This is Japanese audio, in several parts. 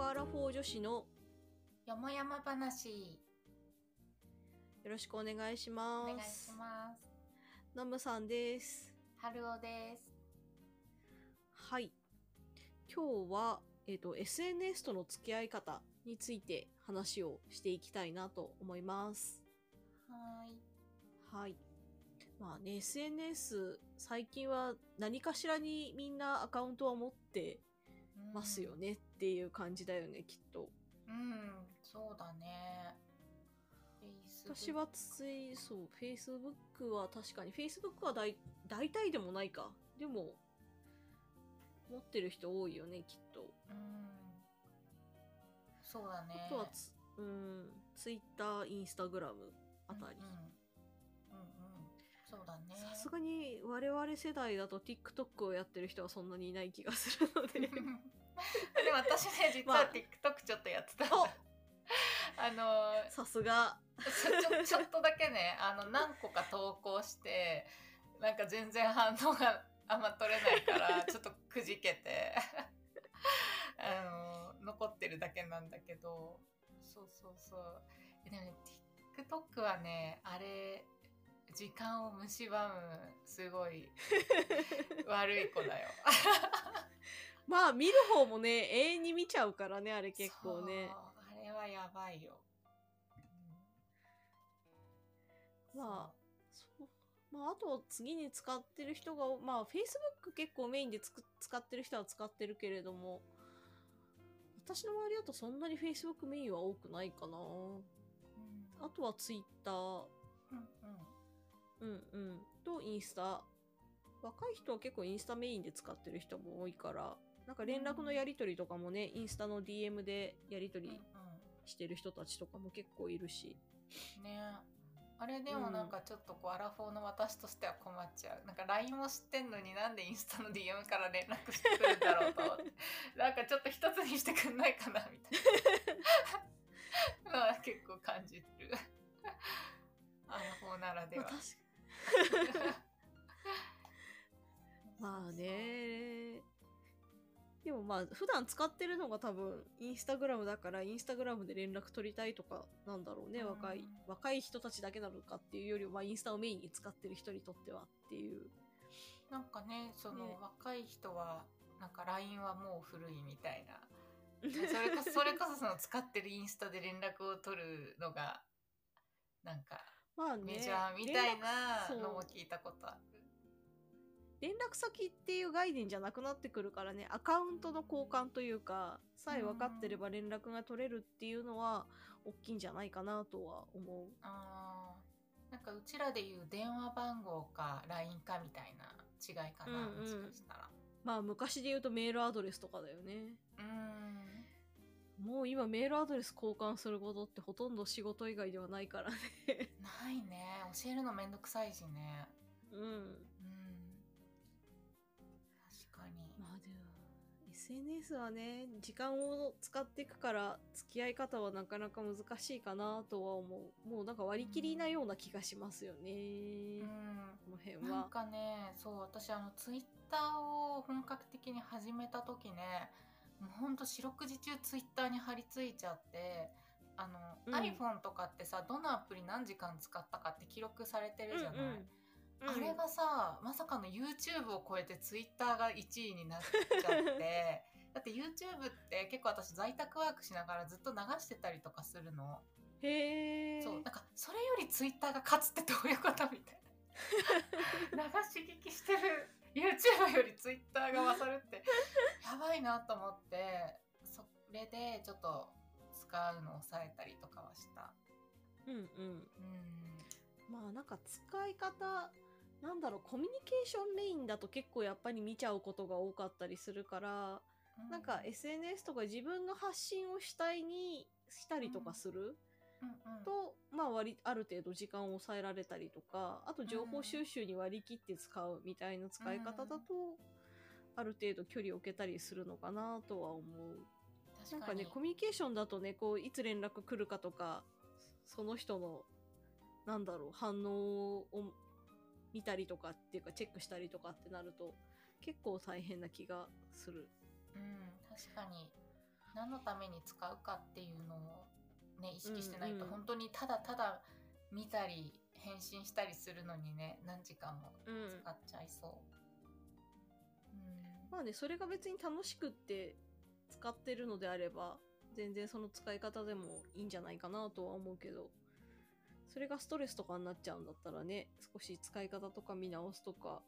子アラフォー女子のよもやま話よろしくお願いしおます。願いしますナムさんです。春尾ですはい。今日は、えっ、と、SNS との付き合い方について話をしていきたいなと思います。はーいはい。まあね、SNS、最近は何かしらにみんなアカウントは持ってうんますよねっていう感じだよね、きっと。うんそうだね私はつい、そう、Facebook は確かに、Facebook は大大体でもないか。でも、持ってる人多いよね、きっと。うんそうだねあとはつ、うん、Twitter、Instagram あたりうん。うん、うんうんそうだね。さすがに我々世代だと TikTok をやってる人はそんなにいない気がするので。でも私ね実まあ。は TikTok ちょっとやってた、お。あのさすが。ちょっとだけねあの何個か投稿してなんか全然反応があんま取れないから ちょっとくじけてあの残ってるだけなんだけど。そうそうそう。えでもね TikTok はねあれ時間を蝕むすごい 悪い子だよ。まあ見る方もね、永遠に見ちゃうからね、あれ結構ね。あれはやばいよ。うんまそうまあ、あと次に使ってる人が、まあ Facebook 結構メインでつく使ってる人は使ってるけれども、私の周りだとそんなに Facebook メインは多くないかな。うんあとは Twitter、うんうんうんうん。と、インスタ。若い人は結構インスタメインで使ってる人も多いから、なんか連絡のやり取りとかもね、インスタの DM でやり取りしてる人たちとかも結構いるし。うんね。あれでもなんかちょっとこうアラフォーの私としては困っちゃう。なんか LINE も知ってんのになんでインスタの DM から連絡してくるんだろうと思って。なんかちょっと一つにしてくんないかなみたいな。のは結構感じる。アラフォーならでまあは確か まあね。でもまあ、普段使ってるのが多分、インスタグラムだから、インスタグラムで連絡取りたいとかなんだろうね、うん若い。若い人たちだけなのかっていうよりは、まあ、インスタをメインに使ってる人にとってはっていう。なんかねそのね若い人はなんか LINE はもう古いみたいな それこそそれこそその使ってるインスタで連絡を取るのがなんかまあね。メジャーみたいなのも聞いたことある。連絡先っていう概念じゃなくなってくるからね、アカウントの交換というか、さえ分かってれば連絡が取れるっていうのは、大きいんじゃないかなとは思う。あーなんかうちらでいう電話番号か LINE かみたいな違いかな、うんうんもしかしたら。まあ、昔で言うとメールアドレスとかだよね。うーんもう今メールアドレス交換することってほとんど仕事以外ではないからね。ないね教えるのめんどくさいしね。うん。うん確かに。まあでも、SNS はね、時間を使っていくから、付き合い方はなかなか難しいかなとは思う。もうなんか割り切りなような気がしますよね。うんこの辺なんは。かねそう私あのツイッターを本格的に始めた時ねもうほんと四六時中ツイッターに張り付いちゃってあの、うん。iPhone とかってさどのアプリ何時間使ったかって記録されてるじゃない、うんうん。あれがさまさかの YouTube を超えて Twitter が1位になっちゃって。だって YouTube って結構私在宅ワークしながらずっと流してたりとかするの、へえ。そうなんかそれより Twitter が勝つってどういうことみたいな。流し聞きしてる YouTube より Twitter が勝るって やばいなと思ってそれでちょっと使うのを抑えたりとかはした。うんうん。うん。まあなんか使い方、なんだろう、コミュニケーションレインだと結構やっぱり見ちゃうことが多かったりするから、なんか SNS とか自分の発信を主体にしたりとかする？うんうんと、まあ割り、ある程度時間を抑えられたりとか、あと情報収集に割り切って使うみたいな使い方だと、ある程度距離を置けたりするのかなとは思う。なんかね、コミュニケーションだとね、こう、いつ連絡来るかとか、その人の、なんだろう、反応を見たりとかっていうか、チェックしたりとかってなると、結構大変な気がする。うん確かに何のために使うかっていうのをね意識してないと、うんうん本当にただただ見たり返信したりするのにね何時間もうん使っちゃいそう。うんまあねそれが別に楽しくって使ってるのであれば全然その使い方でもいいんじゃないかなとは思うけどそれがストレスとかになっちゃうんだったらね少し使い方とか見直すとか、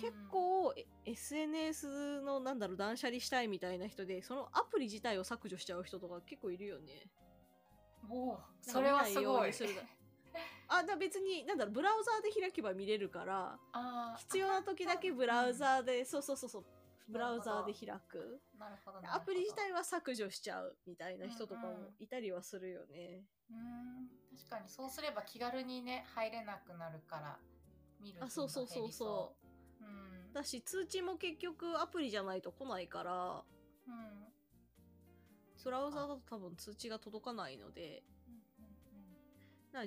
結構え SNS のなんだろう断捨離したいみたいな人でそのアプリ自体を削除しちゃう人とか結構いるよね。おおそれはすごい。あだ別になんだろうブラウザーで開けば見れるからあー必要な時だけブラウザーで、そうそうそうそうブラウザーで開く。なるほどアプリ自体はは削除しちゃうみたいな人とかうんうん。もいたりはするよね。うん確かにそうすれば気軽にね入れなくなるから見るあそうそうそうそう。う、うん、だし通知も結局アプリじゃないと来ないからうんブラウザーだと多分通知が届かないので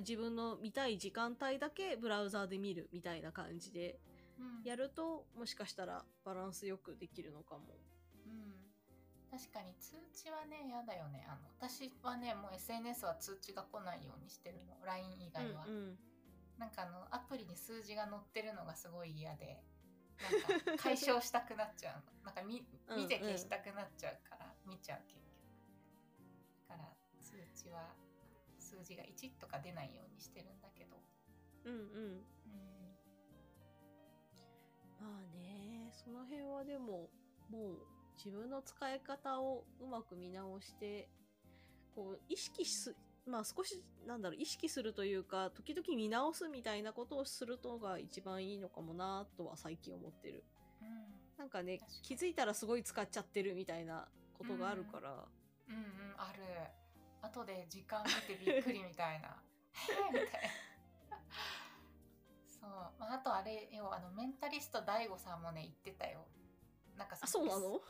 自分の見たい時間帯だけブラウザーで見るみたいな感じでうん。うんやるともしかしたらバランスよくできるのかも。うん。確かに通知はね嫌だよね。あの私はねもう SNS は通知が来ないようにしてるの。LINE 以外は、うんうん。なんかあのアプリに数字が載ってるのがすごい嫌で。なんか解消したくなっちゃうの。なんか見 うん見て消したくなっちゃうから。見ちゃう結局だから通知は数字が1とか出ないようにしてるんだけど。うんうん。うん。まあねその辺はでももう自分の使い方をうまく見直してこう意識すまあ少しなんだろう意識するというか時々見直すみたいなことをするのが一番いいのかもなとは最近思ってる。うんなんかね気づいたらすごい使っちゃってるみたいなことがあるから、うんうんある。後で時間見てびっくりみたいな。へえみたいなそう、まあ、あとあれよあのメンタリスト DAIGO さんもね言ってたよ。なんかあそうなの？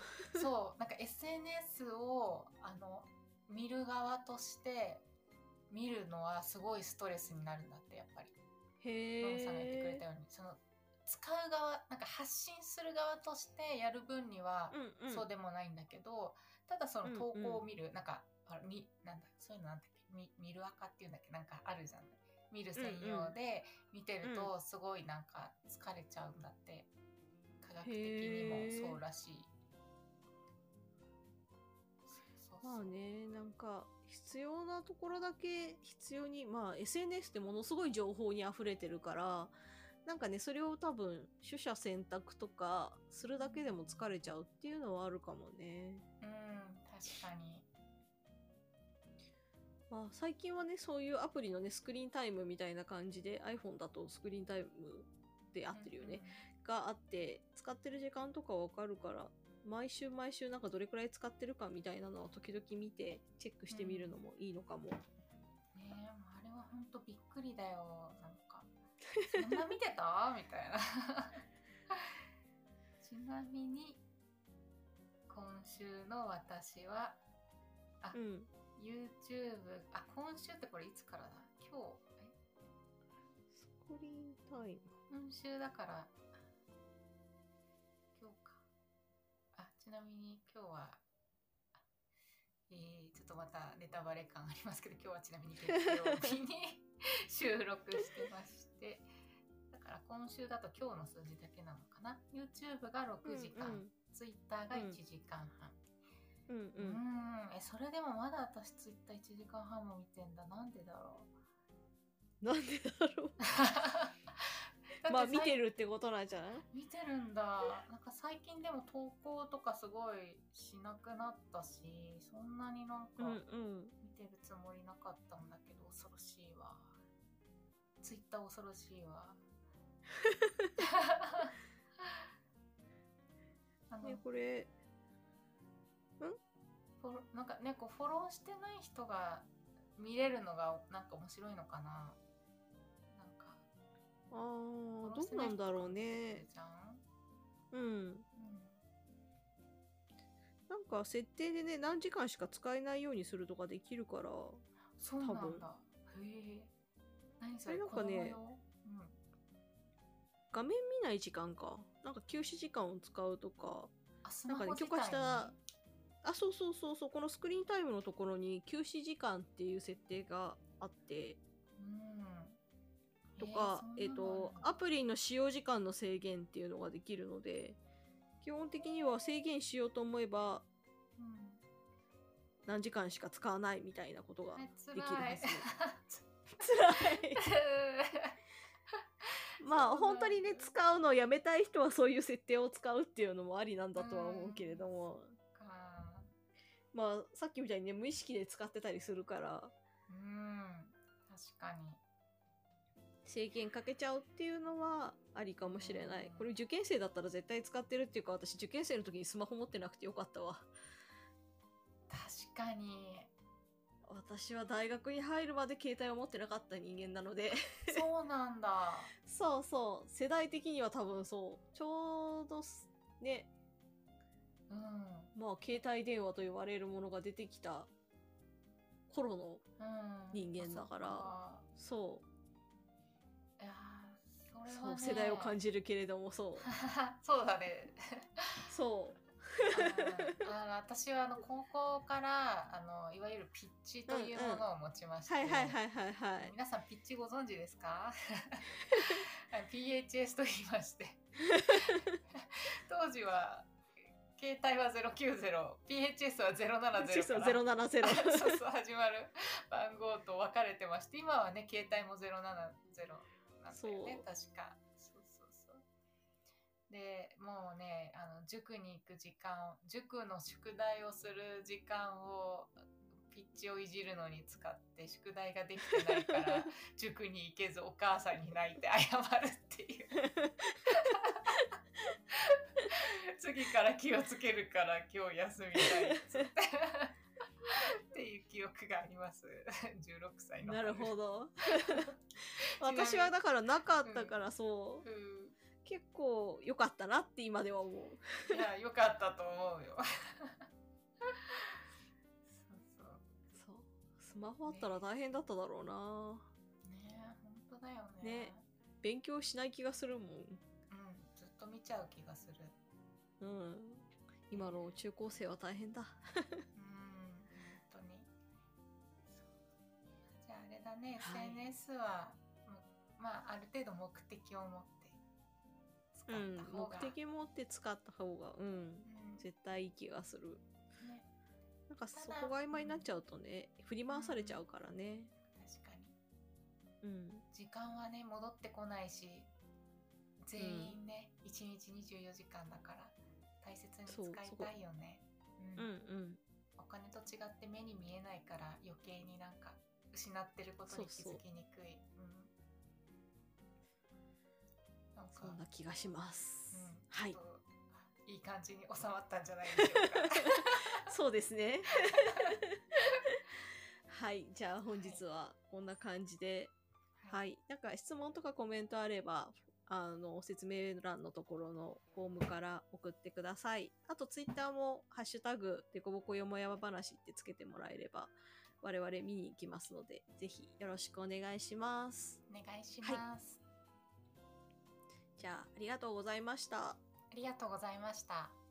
そう。なんか SNS をあの見る側として見るのはすごいストレスになるんだってやっぱり。へノンさんが言ってくれえたように。その使う側なんか発信する側としてやる分にはうんうん。そうでもないんだけど、ただその投うんうん。稿を見る、なんかあれみなんだそういうのなんだっけ？み見る赤っていうんだっけ？なんかあるじゃん。見る専用で見てるとすごいなんか疲れちゃうんだって。科学的にもそうらしい。まあねなんか必要なところだけ必要にまあ SNS ってものすごい情報に溢れてるからなんかねそれを多分取捨選択とかするだけでも疲れちゃうっていうのはあるかもね。うん確かに。まあ最近はねそういうアプリのねスクリーンタイムみたいな感じで iPhone だとスクリーンタイムで合ってるよね、があって使ってる時間とかわかるから毎週毎週なんかどれくらい使ってるかみたいなのは時々見てチェックしてみるのもいいのかも、ねえもうあれは本当びっくりだよ。なんかそんな見てた？みたいな。ちなみに今週の私はあ、うん。YouTube あ今週ってこれいつからだ？今日？え？スクリーンタイム。今週だから今日か。あちなみに今日はあえー、ちょっとまたネタバレ感ありますけど今日はちなみに月曜日に 収録してまして。だから今週だと今日の数字だけなのかな。YouTube が6時間、うん Twitter が1時間半。うんううんん、えそれでもまだ私 Twitter1 時間半も見てんだ。なんでだろう。なんでだろう。まあ見てるってことなんじゃない？見てるんだ。なんか最近でも投稿とかすごいしなくなったしそんなになんかうんうん。見てるつもりなかったんだけど恐ろしいわ。ツイッター恐ろしいわあのねこれフォロなんかねこうフォローしてない人が見れるのがなんか面白いのかな。なんかあーどうなんだろうね。うん。うん。なんか設定でね何時間しか使えないようにするとかできるから。そうなんだ。多分。へえ。何それ？えなんかね画面見ない時間か。なんか休止時間を使うとか。なんかね許可した。あ、そうそうそうそう、このスクリーンタイムのところに休止時間っていう設定があって、うん。とか、えっ、と、アプリの使用時間の制限っていうのができるので、基本的には制限しようと思えば、うん。何時間しか使わないみたいなことがねできるは辛い。ず。辛い。まあ本当にね使うのをやめたい人はそういう設定を使うっていうのもありなんだとは思うけれども、か。まあさっきみたいにね無意識で使ってたりするから。うん確かに。制限かけちゃうっていうのはありかもしれない。うん。これ受験生だったら絶対使ってるっていうか私受験生の時にスマホ持ってなくてよかったわ。確かに私は大学に入るまで携帯を持ってなかった人間なので。そうなんだ。そうそう。世代的には多分そう。ちょうどすね。うん。まあ携帯電話と言われるものが出てきた頃のうん。人間だから。あそそっか。いやーそれは、ね、うそう世代を感じるけれどもそう。そうだね。そう あの私はあの高校からあのいわゆるピッチというものを持ちまして、はいはいはいはいはい。皆さんピッチご存知ですか？PHS と言いまして。当時は携帯は 090PHS は070そうから070そうそう始まる番号と分かれてまして今はね携帯も070なんだよね。確か。そうそうそう。でもうねあの塾に行く時間塾の宿題をする時間をピッチをいじるのに使って宿題ができてないから 塾に行けずお母さんに泣いて謝るっていう。次から気をつけるから今日休みたいっつって。っていう記憶があります。16歳のなるほど、ど私はだからなかったからそう。うん結構良かったなって今では思う。いやよかったと思うよ。そうそう。そう。スマホあったら大変だっただろうな。ね。え本当だよね。ね。勉強しない気がするもん。うん。ずっと見ちゃう気がする。うん。今の中高生は大変だ。うん。本当に。じゃああれだね、はい。SNS はまあある程度目的を持って使っうんた方が、目的持って使った方がうんうん。絶対いい気がする。ね、なんかそこが曖昧になっちゃうとね振り回されちゃうからね。確かに。うん。時間はね戻ってこないし全員ね、一1日24時間だから大切に使そういたいよね。うう。ん。うんお金と違って目に見えないから余計になんか失ってることに気づきにくい。うん、なんか。そんな気がします。うん、はい。いい感じに収まったんじゃないでしょうか。そうですね。はい。じゃあ本日はこんな感じで。はい、なんか質問とかコメントあればあの説明欄のところのフォームから送ってください。あとツイッターも「ハッシュタグでこぼこよもやま話」ってつけてもらえれば我々見に行きますのでぜひよろしくお願いします。お願いします、じゃあありがとうございました。ありがとうございました。